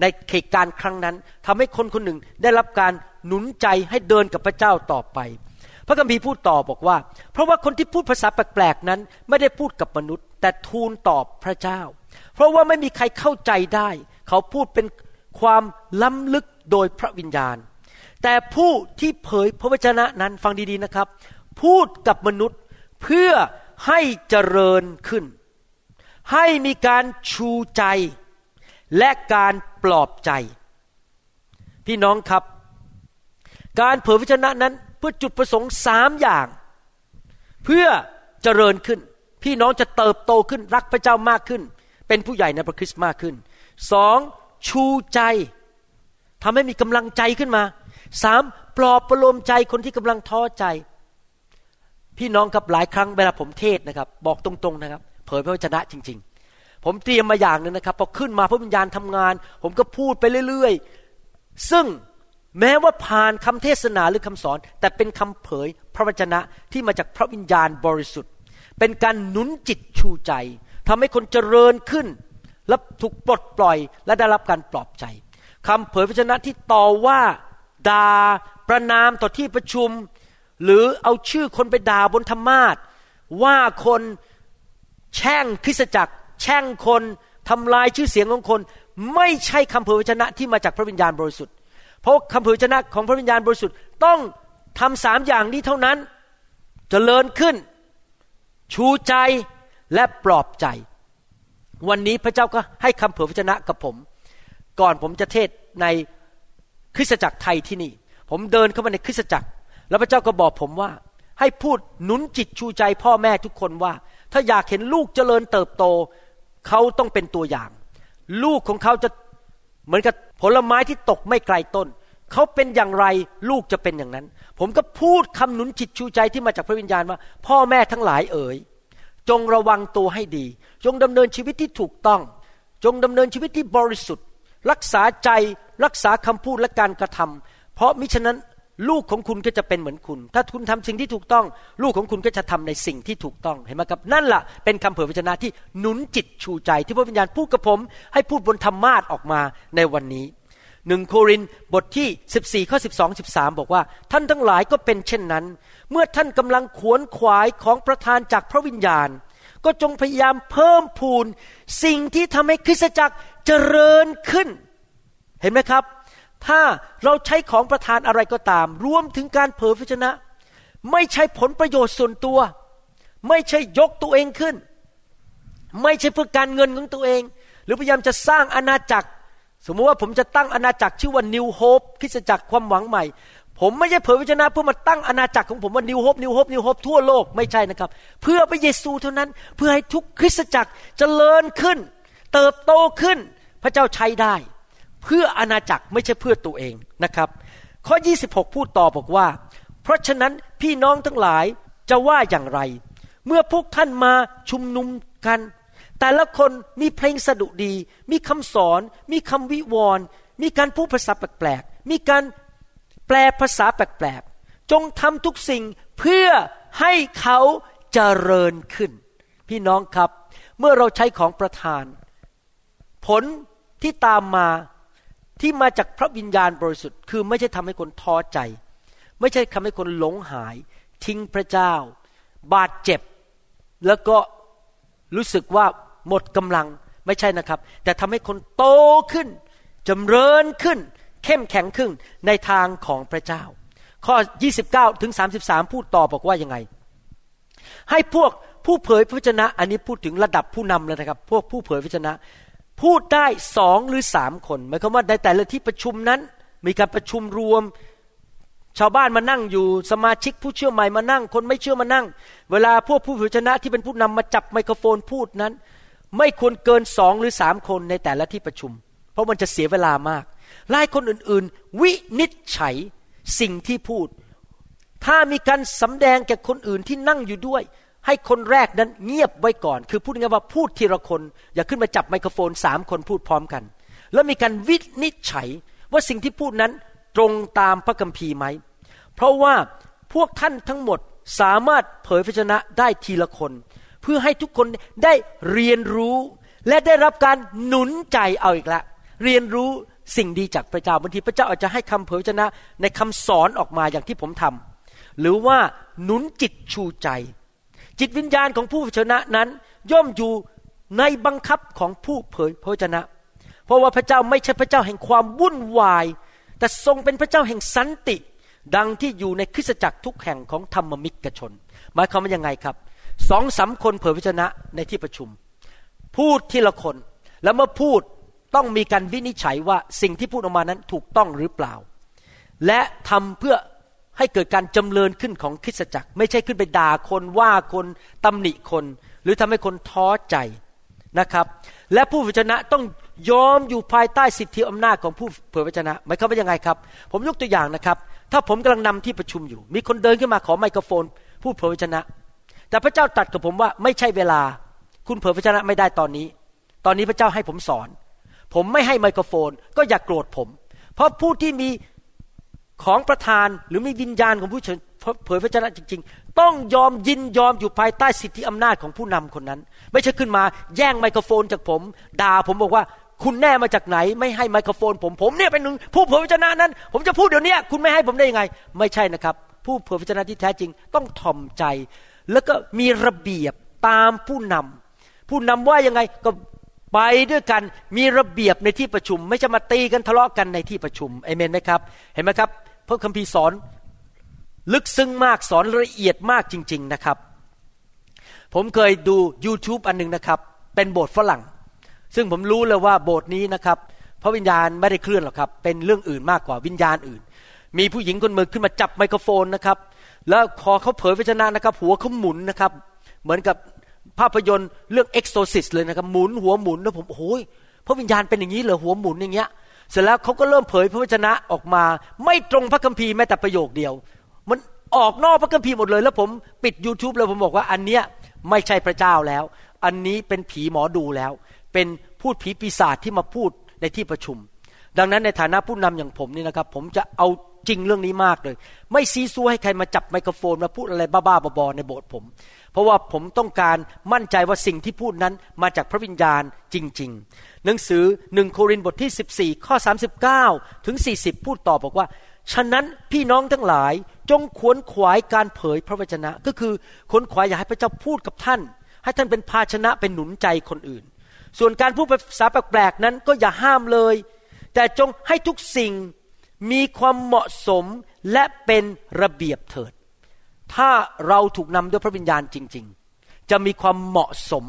ในเหตุการณ์ครั้งนั้นทำให้คนคนหนึ่งได้รับการหนุนใจให้เดินกับพระเจ้าต่อไป พระคัมภีร์พูดต่อบอกว่า เพราะว่าคนที่พูดภาษาแปลกๆนั้น ไม่ได้พูดกับมนุษย์ แต่ทูลตอบพระเจ้า เพราะว่าไม่มีใครเข้าใจได้ เขาพูดเป็น ความล้ำลึกโดยพระวิญญาณ แต่ผู้ที่เผยพระวจนะนั้นฟังดีๆนะครับ พูดกับมนุษย์เพื่อให้เจริญขึ้น ให้มีการชูใจ และการปลอบใจ พี่น้องครับ การเผยพระชนะนั้นเพื่อจุดประสงค์สามอย่าง เพื่อเจริญขึ้น พี่น้องจะเติบโตขึ้นรักพระเจ้ามากขึ้น เป็นผู้ใหญ่ในพระคริสต์มากขึ้นสอง ชูใจทำให้มีกำลังใจขึ้นมาสามปลอบประโลมใจคนที่กำลังท้อใจ พี่น้องกับหลายครั้งเวลาผมเทศนะครับ บอกตรงๆนะครับ เผยพระวจนะจริง ๆ ผมเตรียมมาอย่างหนึ่งนะครับพอขึ้นมาพระวิญญาณทำงาน ผมก็พูดไปเรื่อยๆ ซึ่งแม้ว่าผ่านคำเทศนาหรือคำสอน แต่เป็นคำเผยพระวจนะที่มาจากพระวิญญาณบริสุทธิ์ เป็นการหนุนจิตชูใจทำให้คนเจริญขึ้น และถูกปลดปล่อย และได้รับการปลอบใจคำเผยพระวจนะที่ต่อว่าด่าประนามต่อที่ประชุม หรือเอาชื่อคนไปด่าบนธรรมาทว่าคนแช่งคริสจักร แช่งคนทำลายชื่อเสียงของคน ไม่ใช่คำเผยพระวจนะที่มาจากพระวิญญาณบริสุทธิ์ เพราะคำเผยพระวจนะของพระวิญญาณบริสุทธิ์ต้องทำสามอย่างนี้เท่านั้นจเจริญขึ้น ชูใจและปลอบใจ วันนี้พระเจ้าก็ให้คำเผยพระวจนะกับผม ก่อนผมจะเทศในคริสตจักรไทยที่นี่ ผมเดินเข้ามาในคริสตจักร แล้วพระเจ้าก็บอกผมว่า ให้พูดหนุนจิตชูใจพ่อแม่ทุกคนว่า ถ้าอยากเห็นลูกเจริญเติบโต เขาต้องเป็นตัวอย่าง ลูกของเขาจะเหมือนกับผลไม้ที่ตกไม่ไกลต้น เขาเป็นอย่างไรลูกจะเป็นอย่างนั้น ผมก็พูดคำหนุนจิตชูใจที่มาจากพระวิญญาณว่า พ่อแม่ทั้งหลายเอ๋ย จงระวังตัวให้ดี จงดำเนินชีวิตที่ถูกต้อง จงดำเนินชีวิตที่บริสุทธิ์ รักษาใจรักษาคำพูดและการกระทำเพราะมิฉะนั้นลูกของคุณก็จะเป็นเหมือนคุณ ถ้าคุณทำสิ่งที่ถูกต้อง ลูกของคุณก็จะทำในสิ่งที่ถูกต้องเห็นไหมครับนั่นแหละเป็นคำเผยพระชนะที่หนุนจิตชูใจ ที่พระวิญญาณพูดกับผม ให้พูดบนธรรมาทออกมาในวันนี้ หนึ่งโครินบทที่ 14 ข้อ 12 13 บอกว่า ท่านทั้งหลายก็เป็นเช่นนั้น เมื่อท่านกำลังขวนขวายของประธานจากพระวิญญาณ ก็จงพยายามเพิ่มพูนสิ่งที่ทำให้คริสตจักรเจริญขึ้น เห็นไหมครับ ถ้าเราใช้ของประทานอะไรก็ตาม รวมถึงการเผยพระชนะ ไม่ใช่ผลประโยชน์ส่วนตัว ไม่ใช่ยกตัวเองขึ้น ไม่ใช่เพื่อการเงินของตัวเอง หรือพยายามจะสร้างอาณาจักร สมมติว่าผมจะตั้งอาณาจักรชื่อว่านิวโฮปคริสตจักรความหวังใหม่ ผมไม่ใช่เผยพระชนะเพื่อมาตั้งอาณาจักรของผมว่านิวโฮปนิวโฮปนิวโฮปทั่วโลกไม่ใช่นะครับ เพื่อพระเยซูเท่านั้นเพื่อให้ทุกคริสตจักรจเจริญขึ้น เติบโตขึ้นพระเจ้าใช้ได้ เพื่ออาณาจักรไม่ใช่เพื่อตัวเองนะครับ ข้อ 26 พูดต่อบอกว่า เพราะฉะนั้นพี่น้องทั้งหลายจะว่าอย่างไร เมื่อพวกท่านมาชุมนุมกัน แต่ละคนมีเพลงสดุดี มีคำสอน มีคำวิวรณ์มีการพูดภาษาแปลกๆ มีการแปลภาษาแปลกๆ จงทำทุกสิ่งเพื่อให้เขาเจริญขึ้น พี่น้องครับ เมื่อเราใช้ของประทาน ผลที่ตามมาที่มาจากพระวิญญาณบริสุทธิ์ คือไม่ใช่ทำให้คนท้อใจ ไม่ใช่ทำให้คนหลงหาย ทิ้งพระเจ้า บาดเจ็บ แล้วก็รู้สึกว่า หมดกำลังไม่ใช่นะครับ แต่ทำให้คนโตขึ้นจำเริญขึ้น เข้มแข็งขึ้นในทางของพระเจ้า ข้อ 29 ถึง 33 พูดต่อบอกว่ายังไง ให้พวกผู้เผยพระวจนะ อันนี้พูดถึงระดับผู้นำแล้วนะครับ พวกผู้เผยพระวจนะ พูดได้สองหรือสามคนหมายความว่าในแต่ละที่ประชุมนั้น มีการประชุมรวมชาวบ้านมานั่งอยู่สมาชิกผู้เชื่อใหม่มานั่ง คนไม่เชื่อมานั่ง เวลาพวกผู้เผยชนะที่เป็นผู้นำมาจับไมโครโฟนพูดนั้น ไม่ควรเกินสองหรือสามคนในแต่ละที่ประชุม เพราะมันจะเสียเวลามากหลายคนอื่นๆ วินิจฉัยสิ่งที่พูด ถ้ามีการสำแดงแก่คนอื่นที่นั่งอยู่ด้วย ให้คนแรกนั้นเงียบไว้ก่อน คือพูดง่ายว่าพูดทีละคน อย่าขึ้นมาจับไมโครโฟนสามคนพูดพร้อมกัน แล้วมีการวินิจฉัยว่าสิ่งที่พูดนั้นตรงตามพระคัมภีร์ไหม เพราะว่าพวกท่านทั้งหมดสามารถเผยพระชนะได้ทีละคน เพื่อให้ทุกคนได้เรียนรู้และได้รับการหนุนใจเอาอีกละเรียนรู้สิ่งดีจากพระเจ้าบางทีพระเจ้าอาจจะให้คำเผยชนะในคำสอนออกมาอย่างที่ผมทำหรือว่าหนุนจิตชูใจ จิตวิญญาณของผู้ชนะนั้นย่อมอยู่ในบังคับของผู้เผยพระชนะ เพราะว่าพระเจ้าไม่ใช่พระเจ้าแห่งความวุ่นวาย แต่ทรงเป็นพระเจ้าแห่งสันติ ดังที่อยู่ในคริสตจักรทุกแห่งของธรรมมิกชน หมายความว่ายังไงครับ สองสาคนเผยพระชนะในที่ประชุม พูดทีละคน แล้วเมื่อพูดต้องมีการวินิจฉัยว่าสิ่งที่พูดออกมานั้นถูกต้องหรือเปล่า และทำเพื่อให้เกิดการจำเริญขึ้นของคริสตจักร ไม่ใช่ขึ้นไปด่าคนว่าคนตำหนิคน หรือทำให้คนท้อใจนะครับ และผู้เผยพระชนะต้องยอมอยู่ภายใต้สิทธิอำนาจของผู้เผยพระชนะหมายความว่ายังไงครับ ผมยกตัวอย่างนะครับ ถ้าผมกำลังนำที่ประชุมอยู่ มีคนเดินขึ้นมาขอไมโครโฟน ผู้เผยพระชนะ แต่พระเจ้าตัดกับผมว่าไม่ใช่เวลา คุณเผยพระชนะไม่ได้ตอนนี้ ตอนนี้พระเจ้าให้ผมสอน ผมไม่ให้ไมโครโฟน ก็อย่ากโกรธผม เพราะผู้ที่มีของประธานหรือมีวิญญาณของผู้เผยพระชนะจริง ๆ ต้องยอมยินยอมอยู่ภายใต้สิทธิอำนาจของผู้นำคนนั้น ไม่ใช่ขึ้นมาแย่งไมโครโฟนจากผม ด่าผมบอกว่าคุณแน่มาจากไหน ไม่ให้ไมโครโฟน ผมผมเนี่ยเป็นหนึ่งผู้เผยพระชนะนั้น ผมจะพูดเดี๋ยวนี้คุณไม่ให้ผมได้ยังไง ไม่ใช่นะครับ ผู้เผยพระชนะที่แท้จริง ต้องถ่อมใจ แล้วก็มีระเบียบตามผู้นำผู้นำว่ายังไงก็ไปด้วยกันมีระเบียบในที่ประชุม ไม่จะมาตีกันทะเลาะกันในที่ประชุมเอเมนไหมครับ เห็นไหมครับพระคัมภีร์สอนลึกซึ้งมากสอนละเอียดมากจริง ๆนะครับ ผมเคยดู YouTube อันหนึ่งนะครับ เป็นโบสถ์ฝรั่ง ซึ่งผมรู้เลยว่าโบสถ์นี้นะครับพระวิญญาณไม่ได้เคลื่อนหรอกครับ เป็นเรื่องอื่นมากกว่าวิญญาณอื่น มีผู้หญิงคนมือขึ้นมาจับไมโครโฟนนะครับ แล้วพอเขาเผยพระชนะนะครับ หัวเขาหมุนนะครับ เหมือนกับภาพยนตร์เรื่อง Exorcist เลยนะครับหมุนหัวหมุนแล้วผมโอ้ยพระวิญญาณเป็นอย่างนี้เหรอหัวหมุนอย่างเงี้ย เสร็จแล้วเขาก็เริ่มเผยพระวจนะออกมา ไม่ตรงพระคัมภีร์แม้แต่ประโยคเดียว มันออกนอกพระคัมภีร์หมดเลย แล้วผมปิด YouTube เลยผมบอกว่าอันเนี้ยไม่ใช่พระเจ้าแล้ว อันนี้เป็นผีหมอดูแล้ว เป็นพูดผีปีศาจที่มาพูดในที่ประชุม ดังนั้นในฐานะผู้นำอย่างผมนี่นะครับ ผมจะเอา จริงเรื่องนี้มากเลย ไม่ซีซัวให้ใครมาจับไมโครโฟนมาพูดอะไรบ้าๆบอๆในโบสถ์ผม เพราะว่าผมต้องการมั่นใจว่าสิ่งที่พูดนั้นมาจากพระวิญญาณจริง ๆ หนังสือหนึ่งโครินธ์บทที่ 14 ข้อ 39 ถึง 40 พูดต่อบอกว่า ฉะนั้นพี่น้องทั้งหลายจงขวนขวายการเผยพระวจนะ ก็คือขวนขวายอยากให้พระเจ้าพูดกับท่าน ให้ท่านเป็นภาชนะเป็นหนุนใจคนอื่น ส่วนการพูดภาษาแปลกๆนั้นก็อย่าห้ามเลย แต่จงให้ทุกสิ่ง มีความเหมาะสมและเป็นระเบียบเถิด ถ้าเราถูกนำด้วยพระวิญญาณจริง ๆ จะมีความเหมาะสม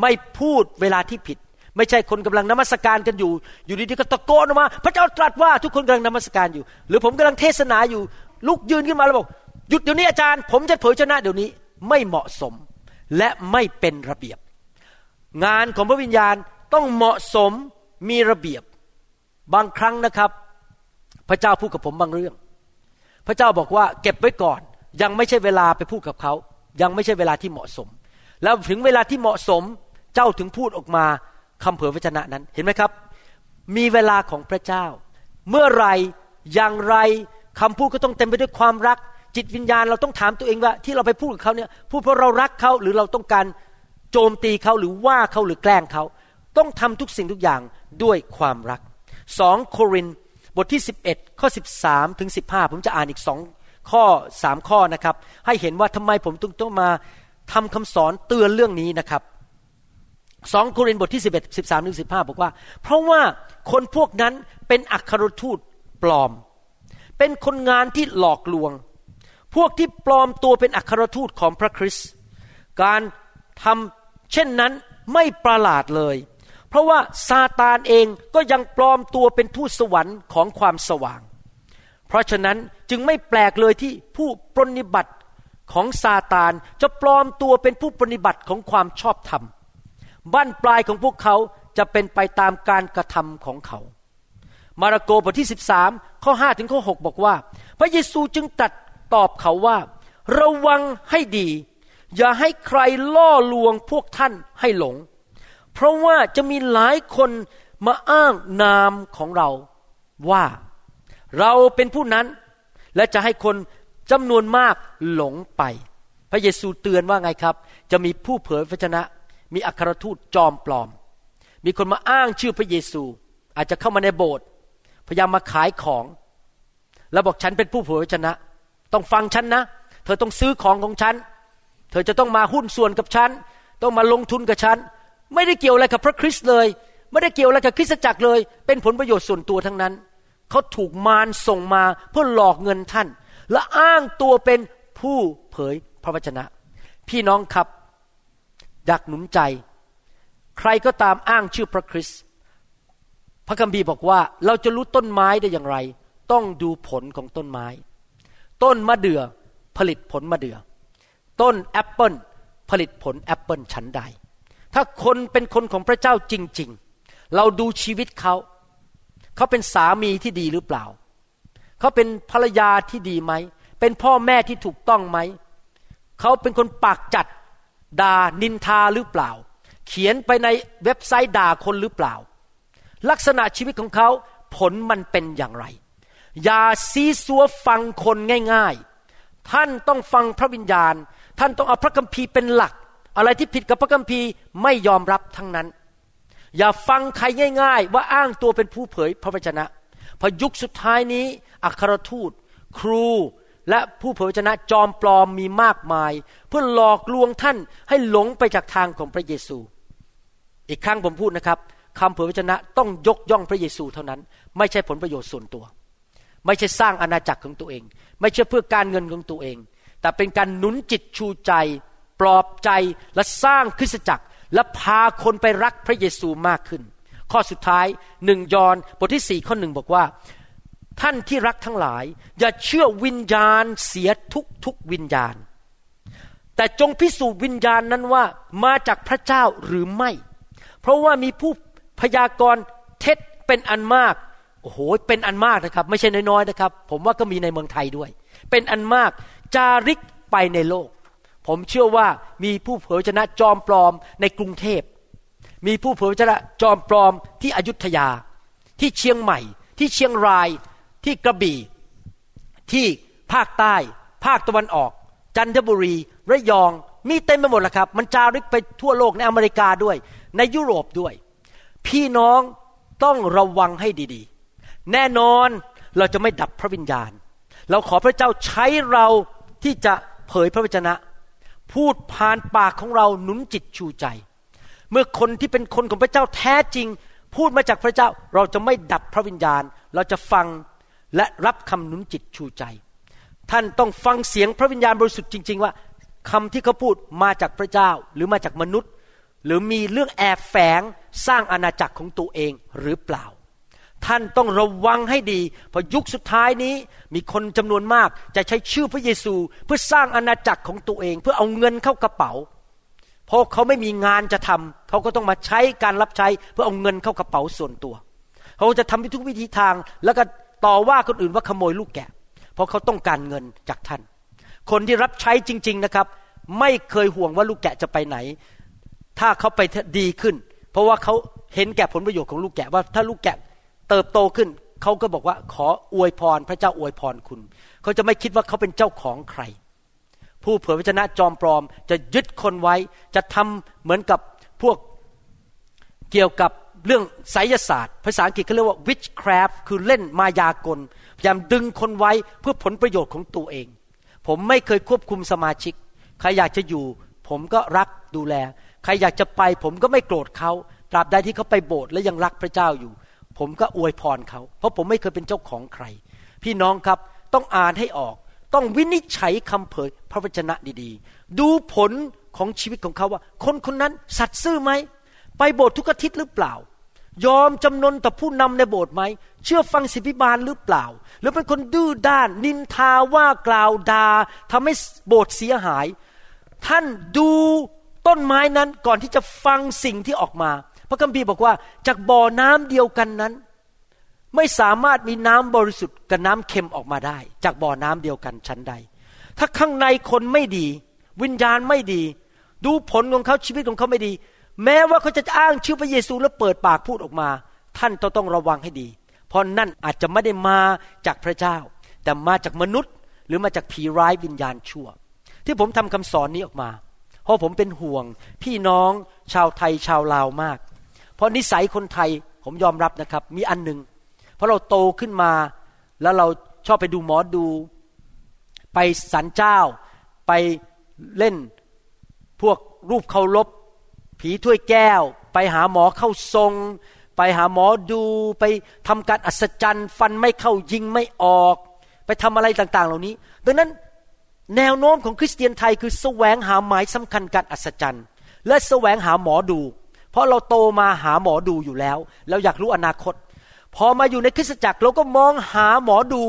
ไม่พูดเวลาที่ผิด ไม่ใช่คนกำลังนมัสการกันอยู่ อยู่ดีๆก็ตะโกนออกมา พระเจ้าตรัสว่าทุกคนกำลังนมัสการอยู่ หรือผมกำลังเทศนาอยู่ลุกยืนขึ้นมาแล้วบอกหยุดเดี๋ยวนี้อาจารย์ ผมจะเผยชนะเดี๋ยวนี้ไม่เหมาะสมและไม่เป็นระเบียบ งานของพระวิญญาณต้องเหมาะสมมีระเบียบบางครั้งนะครับ พระเจ้าพูดกับผมบางเรื่อง พระเจ้าบอกว่าเก็บไว้ก่อน ยังไม่ใช่เวลาไปพูดกับเขา ยังไม่ใช่เวลาที่เหมาะสม แล้วถึงเวลาที่เหมาะสมเจ้าถึงพูดออกมาคำเผยพระชนะนั้นเห็นไหมครับ มีเวลาของพระเจ้า เมื่อไรอย่างไรคำพูดก็ต้องเต็มไปด้วยความรัก จิตวิญญาณเราต้องถามตัวเองว่า ที่เราไปพูดกับเขาเนี่ยพูดเพราะเรารักเขาหรือเราต้องการโจมตีเขาหรือว่าเขาหรือแกล้งเขา ต้องทำทุกสิ่งทุกอย่างด้วยความรักสองโคริน บทที่ 11 ข้อ 13 ถึง 15 ผมจะอ่านอีกสองข้อสามข้อนะครับ ให้เห็นว่าทำไมผมต้องต้องมาทำคำสอนเตือนเรื่องนี้นะครับสองโครินบทที่ 11 13ถึง15 บอกว่า เพราะว่าคนพวกนั้นเป็นอัครทูตปลอม เป็นคนงานที่หลอกลวง พวกที่ปลอมตัวเป็นอัครทูตของพระคริสต์การทำเช่นนั้นไม่ประหลาดเลย เพราะว่าซาตานเองก็ยังปลอมตัวเป็นทูตสวรรค์ของความสว่าง เพราะฉะนั้นจึงไม่แปลกเลยที่ผู้ปรนิบัติของซาตานจะปลอมตัวเป็นผู้ปรนิบัติของความชอบธรรม บ้านปลายของพวกเขาจะเป็นไปตามการกระทำของเขา มาระโกบทที่ 13 ข้อ 5 ถึงข้อ 6 บอกว่า พระเยซูจึงตัดตอบเขาว่า ระวังให้ดี อย่าให้ใครล่อลวงพวกท่านให้หลง เพราะว่าจะมีหลายคนมาอ้างนามของเราว่าเราเป็นผู้นั้น และจะให้คนจำนวนมากหลงไป พระเยซูเตือนว่าไงครับ จะมีผู้เผยพระชนะ มีอัครทูตจอมปลอม มีคนมาอ้างชื่อพระเยซู อาจจะเข้ามาในโบสถ์พยายามมาขายของ แล้วบอกฉันเป็นผู้เผยพระชนะ ต้องฟังฉันนะ เธอต้องซื้อของของฉัน เธอจะต้องมาหุ้นส่วนกับฉัน ต้องมาลงทุนกับฉัน ไม่ได้เกี่ยวอะไรกับพระคริสต์เลย ไม่ได้เกี่ยวอะไรกับคริสตจักรเลย เป็นผลประโยชน์ส่วนตัวทั้งนั้น เขาถูกมารส่งมาเพื่อหลอกเงินท่าน และอ้างตัวเป็นผู้เผยพระวจนะ พี่น้องครับอยากหนุนใจ ใครก็ตามอ้างชื่อพระคริสต์พระคัมภีร์บอกว่า เราจะรู้ต้นไม้ได้อย่างไร ต้องดูผลของต้นไม้ ต้นมะเดื่อผลิตผลมะเดื่อต้นแอปเปิลผลิตผลแอปเปิลฉันใด ถ้าคนเป็นคนของพระเจ้าจริง ๆ เราดูชีวิตเขา เขาเป็นสามีที่ดีหรือเปล่า เขาเป็นภรรยาที่ดีไหม เป็นพ่อแม่ที่ถูกต้องไหม เขาเป็นคนปากจัดด่านินทาหรือเปล่า เขียนไปในเว็บไซต์ด่าคนหรือเปล่า ลักษณะชีวิตของเขาผลมันเป็นอย่างไร อย่าซีซัวฟังคนง่าย ๆ ท่านต้องฟังพระวิญญาณ ท่านต้องเอาพระคัมภีร์เป็นหลัก อะไรที่ผิดกับพระคัมภีร์ไม่ยอมรับทั้งนั้น อย่าฟังใครง่าย ๆ ว่าอ้างตัวเป็นผู้เผยพระวจนะพอยุคสุดท้ายนี้ อัครทูต ครูและผู้เผยพระวจนะจอมปลอมมีมากมาย เพื่อหลอกลวงท่านให้หลงไปจากทางของพระเยซู อีกครั้งผมพูดนะครับคำเผยพระชนะต้องยกย่องพระเยซูเท่านั้น ไม่ใช่ผลประโยชน์ส่วนตัว ไม่ใช่สร้างอาณาจักรของตัวเอง ไม่ใช่เพื่อการเงินของตัวเอง แต่เป็นการหนุนจิตชูใจ ปลอบใจและสร้างคริสตจักร และพาคนไปรักพระเยซูมากขึ้น ข้อสุดท้ายหนึ่งยอห์นบทที่สี่ข้อหนึ่งบอกว่า ท่านที่รักทั้งหลาย อย่าเชื่อวิญญาณเสียทุกทุกวิญญาณ แต่จงพิสูจน์วิญญาณนั้นว่ามาจากพระเจ้าหรือไม่ เพราะว่ามีผู้พยากรณ์เท็จเป็นอันมากโอ้โหเป็นอันมากนะครับ ไม่ใช่น้อยๆนะครับ ผมว่าก็มีในเมืองไทยด้วย เป็นอันมากจาริกไปในโลก ผมเชื่อว่ามีผู้เผยชนะจอมปลอมในกรุงเทพ มีผู้เผยชนะจอมปลอมที่อยุธยา ที่เชียงใหม่ ที่เชียงราย ที่กระบี่ ที่ภาคใต้ ภาคตะวันออก จันทบุรี ระยอง มีเต็มไปหมดแล้วครับ มันจาริกไปทั่วโลกในอเมริกาด้วย ในยุโรปด้วย พี่น้องต้องระวังให้ดีๆ แน่นอนเราจะไม่ดับพระวิญญาณ เราขอพระเจ้าใช้เราที่จะเผยพระวจนะ พูดผ่านปากของเราหนุนจิตชูใจ เมื่อคนที่เป็นคนของพระเจ้าแท้จริง พูดมาจากพระเจ้าเราจะไม่ดับพระวิญญาณ เราจะฟังและรับคำหนุนจิตชูใจ ท่านต้องฟังเสียงพระวิญญาณบริสุทธิ์จริง ๆ ว่าคำที่เขาพูดมาจากพระเจ้าหรือมาจากมนุษย์ หรือมีเรื่องแอบแฝงสร้างอาณาจักรของตัวเองหรือเปล่า ท่านต้องระวังให้ดี เพราะยุคสุดท้ายนี้มีคนจำนวนมากจะใช้ชื่อพระเยซูเพื่อสร้างอาณาจักรของตัวเอง เพื่อเอาเงินเข้ากระเป๋า เพราะเขาไม่มีงานจะทำเขาก็ต้องมาใช้การรับใช้เพื่อเอาเงินเข้ากระเป๋าส่วนตัว เขาจะทำทุกวิธีทาง แล้วก็ต่อว่าคนอื่นว่าขโมยลูกแกะ เพราะเขาต้องการเงินจากท่าน คนที่รับใช้จริง ๆนะครับ ไม่เคยห่วงว่าลูกแกะจะไปไหน ถ้าเขาไปดีขึ้น เพราะว่าเขาเห็นแก่ผลประโยชน์ของลูกแกะว่าถ้าลูกแกะ เติบโตขึ้น เขาก็บอกว่าขออวยพรพระเจ้าอวยพรคุณ เขาจะไม่คิดว่าเขาเป็นเจ้าของใคร ผู้เผยพระชนะจอมปลอม จะยึดคนไว้ จะทำเหมือนกับพวกเกี่ยวกับเรื่องไสยศาสตร์ ภาษาอังกฤษเขาเรียกว่า witchcraft คือเล่นมายากล พยายามดึงคนไว้เพื่อผลประโยชน์ของตัวเอง ผมไม่เคยควบคุมสมาชิก ใครอยากจะอยู่ ผมก็รักดูแล ใครอยากจะไป ผมก็ไม่โกรธเขาตราบใดที่เขาไปโบสถ์และยังรักพระเจ้าอยู่ ผมก็อวยพรเขา เพราะผมไม่เคยเป็นเจ้าของใคร พี่น้องครับต้องอ่านให้ออก ต้องวินิจฉัยคำเผยพระวจนะดีๆ ดูผลของชีวิตของเขาว่า คนคนนั้นสัตย์ซื่อไหม ไปโบสถ์ทุกอาทิตย์หรือเปล่า ยอมจำนนต่อผู้นำในโบสถ์ไหม เชื่อฟังสิบิบาลหรือเปล่า หรือเป็นคนดื้อด้าน นินทาว่ากล่าวดาทำให้โบสถ์เสียหาย ท่านดูต้นไม้นั้นก่อนที่จะฟังสิ่งที่ออกมา ระคัมภีร์บอกว่าจากบ่อน้ำเดียวกันนั้น ไม่สามารถมีน้ำบริสุทธิ์กับน้ำเค็มออกมาได้ จากบ่อน้ำเดียวกันชั้นใด ถ้าข้างในคนไม่ดี วิญญาณไม่ดี ดูผลของเขาชีวิตของเขาไม่ดี แม้ว่าเขาจะอ้างชื่อพระเยซูแล้วเปิดปากพูดออกมา ท่านต้องระวังให้ดี เพราะนั่นอาจจะไม่ได้มาจากพระเจ้า แต่มาจากมนุษย์หรือมาจากผีร้ายวิญญาณชั่ว ที่ผมทำคำสอนนี้ออกมา เพราะผมเป็นห่วงพี่น้องชาวไทยชาวลาวมาก เพราะนิสัยคนไทยผมยอมรับนะครับ มีอันหนึ่งเพราะเราโตขึ้นมาแล้วเราชอบไปดูหมอดู ไปสันเจ้า ไปเล่นพวกรูปเคารพผีถ้วยแก้ว ไปหาหมอเข้าทรง ไปหาหมอดูไปทำการอัศจรรย์ ฟันไม่เข้ายิงไม่ออก ไปทำอะไรต่างๆ เหล่านี้ ดังนั้นแนวโน้มของคริสเตียนไทยคือแสวงหาหมายสำคัญการอัศจรรย์ และแสวงหาหมอดู เพราะเราโตมาหาหมอดูอยู่แล้ว เราอยากรู้อนาคต พอมาอยู่ในคริสตจักรเราก็มองหาหมอดู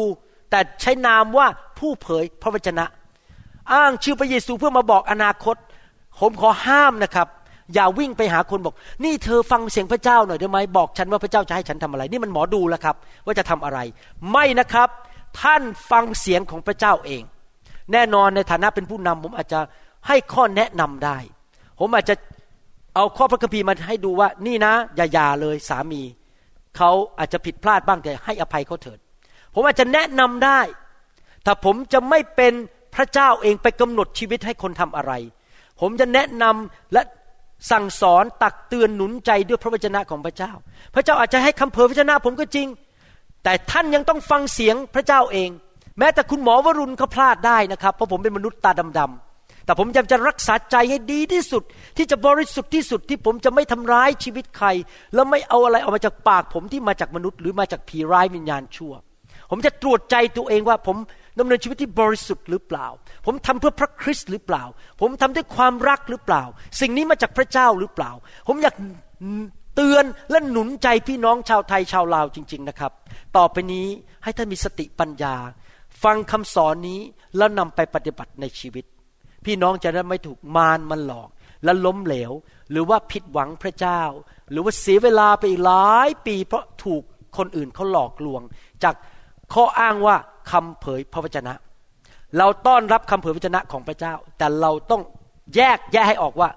แต่ใช้นามว่าผู้เผยพระวจนะ อ้างชื่อพระเยซูเพื่อมาบอกอนาคต ผมขอห้ามนะครับ อย่าวิ่งไปหาคนบอก นี่เธอฟังเสียงพระเจ้าหน่อยได้ไหมบอกฉันว่าพระเจ้าจะให้ฉันทำอะไร นี่มันหมอดูแล้วครับ ว่าจะทำอะไร ไม่นะครับ ท่านฟังเสียงของพระเจ้าเอง แน่นอนในฐานะเป็นผู้นำผมอาจจะให้ข้อแนะนำได้ ผมอาจจะ เอาข้อพระคัมภีร์มาให้ดูว่านี่นะอย่าหย่าเลยสามีเขาอาจจะผิดพลาดบ้างแต่ให้อภัยเขาเถิด ผมอาจจะแนะนำได้ ถ้าผมจะไม่เป็นพระเจ้าเองไปกำหนดชีวิตให้คนทำอะไร ผมจะแนะนำและสั่งสอนตักเตือนหนุนใจด้วยพระวจนะของพระเจ้า พระเจ้าอาจจะให้คำเผยพระวจนะผมก็จริง แต่ท่านยังต้องฟังเสียงพระเจ้าเอง แม้แต่คุณหมอวรุณเขาพลาดได้นะครับ เพราะผมเป็นมนุษย์ตาดำๆ แต่ผมยังจะรักษาใจให้ดีที่สุด ที่จะบริสุทธิ์ที่สุดที่ผมจะไม่ทำร้ายชีวิตใคร แล้วไม่เอาอะไรออกมาจากปากผมที่มาจากมนุษย์ หรือมาจากผีร้ายวิญญาณชั่ว ผมจะตรวจใจตัวเองว่าผมดำเนินชีวิตที่บริสุทธิ์หรือเปล่า ผมทำเพื่อพระคริสต์หรือเปล่า ผมทำด้วยความรักหรือเปล่า สิ่งนี้มาจากพระเจ้าหรือเปล่า ผมอยากเตือนและหนุนใจพี่น้องชาวไทยชาวลาวจริง ๆนะครับ ต่อไปนี้ให้ท่านมีสติปัญญา ฟังคำสอนนี้แล้วนำไปปฏิบัติในชีวิต พี่น้องจะได้ไม่ถูกมารมันหลอก และล้มเหลว หรือว่าผิดหวังพระเจ้า หรือว่าเสียเวลาไปหลายปีเพราะถูกคนอื่นเขาหลอกลวง จากข้ออ้างว่าคำเผยพระวจนะ เราต้อนรับคำเผยพระวจนะของพระเจ้า แต่เราต้องแยกแยกให้ออกว่า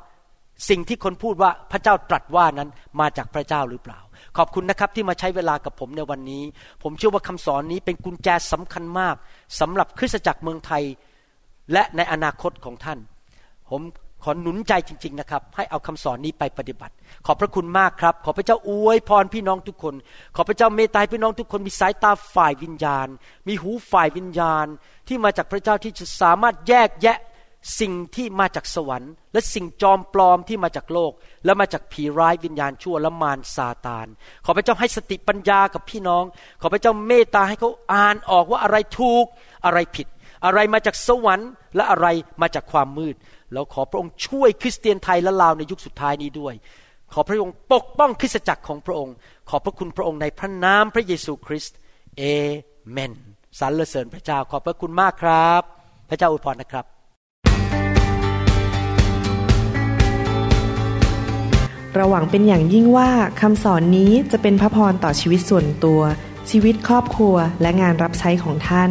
สิ่งที่คนพูดว่าพระเจ้าตรัสว่านั้นมาจากพระเจ้าหรือเปล่า ขอบคุณนะครับที่มาใช้เวลากับผมในวันนี้ ผมเชื่อว่าคำสอนนี้เป็นกุญแจสำคัญมากสำหรับคริสตจักรเมืองไทย และในอนาคตของท่าน ผมขอหนุนใจจริง ๆนะครับ ให้เอาคำสอนนี้ไปปฏิบัติ ขอบพระคุณมากครับ ขอพระเจ้าอวยพรพี่น้องทุกคน ขอพระเจ้าเมตตาพี่น้องทุกคนมีสายตาฝ่ายวิญญาณ มีหูฝ่ายวิญญาณ ที่มาจากพระเจ้าที่จะสามารถแยกแยะสิ่งที่มาจากสวรรค์ และสิ่งจอมปลอมที่มาจากโลก และมาจากผีร้ายวิญญาณชั่วและมารซาตาน ขอพระเจ้าให้สติปัญญากับพี่น้อง ขอพระเจ้าเมตตาให้เขาอ่านออกว่าอะไรถูกอะไรผิด อะไรมาจากสวรรค์และอะไรมาจากความมืดแล้วขอพระองค์ช่วยคริสเตียนไทยและลาวในยุคสุดท้ายนี้ด้วย ขอพระองค์ปกป้องคริสตจักรของพระองค์ ขอพระคุณพระองค์ในพระนามพระเยซูคริสต์เอเมนสรรเสริญพระเจ้าขอบพระคุณมากครับ พระเจ้าอวยพรนะครับ เราหวังเป็นอย่างยิ่งว่าคำสอนนี้จะเป็นพระพรต่อชีวิตส่วนตัว ชีวิตครอบครัวและงานรับใช้ของท่าน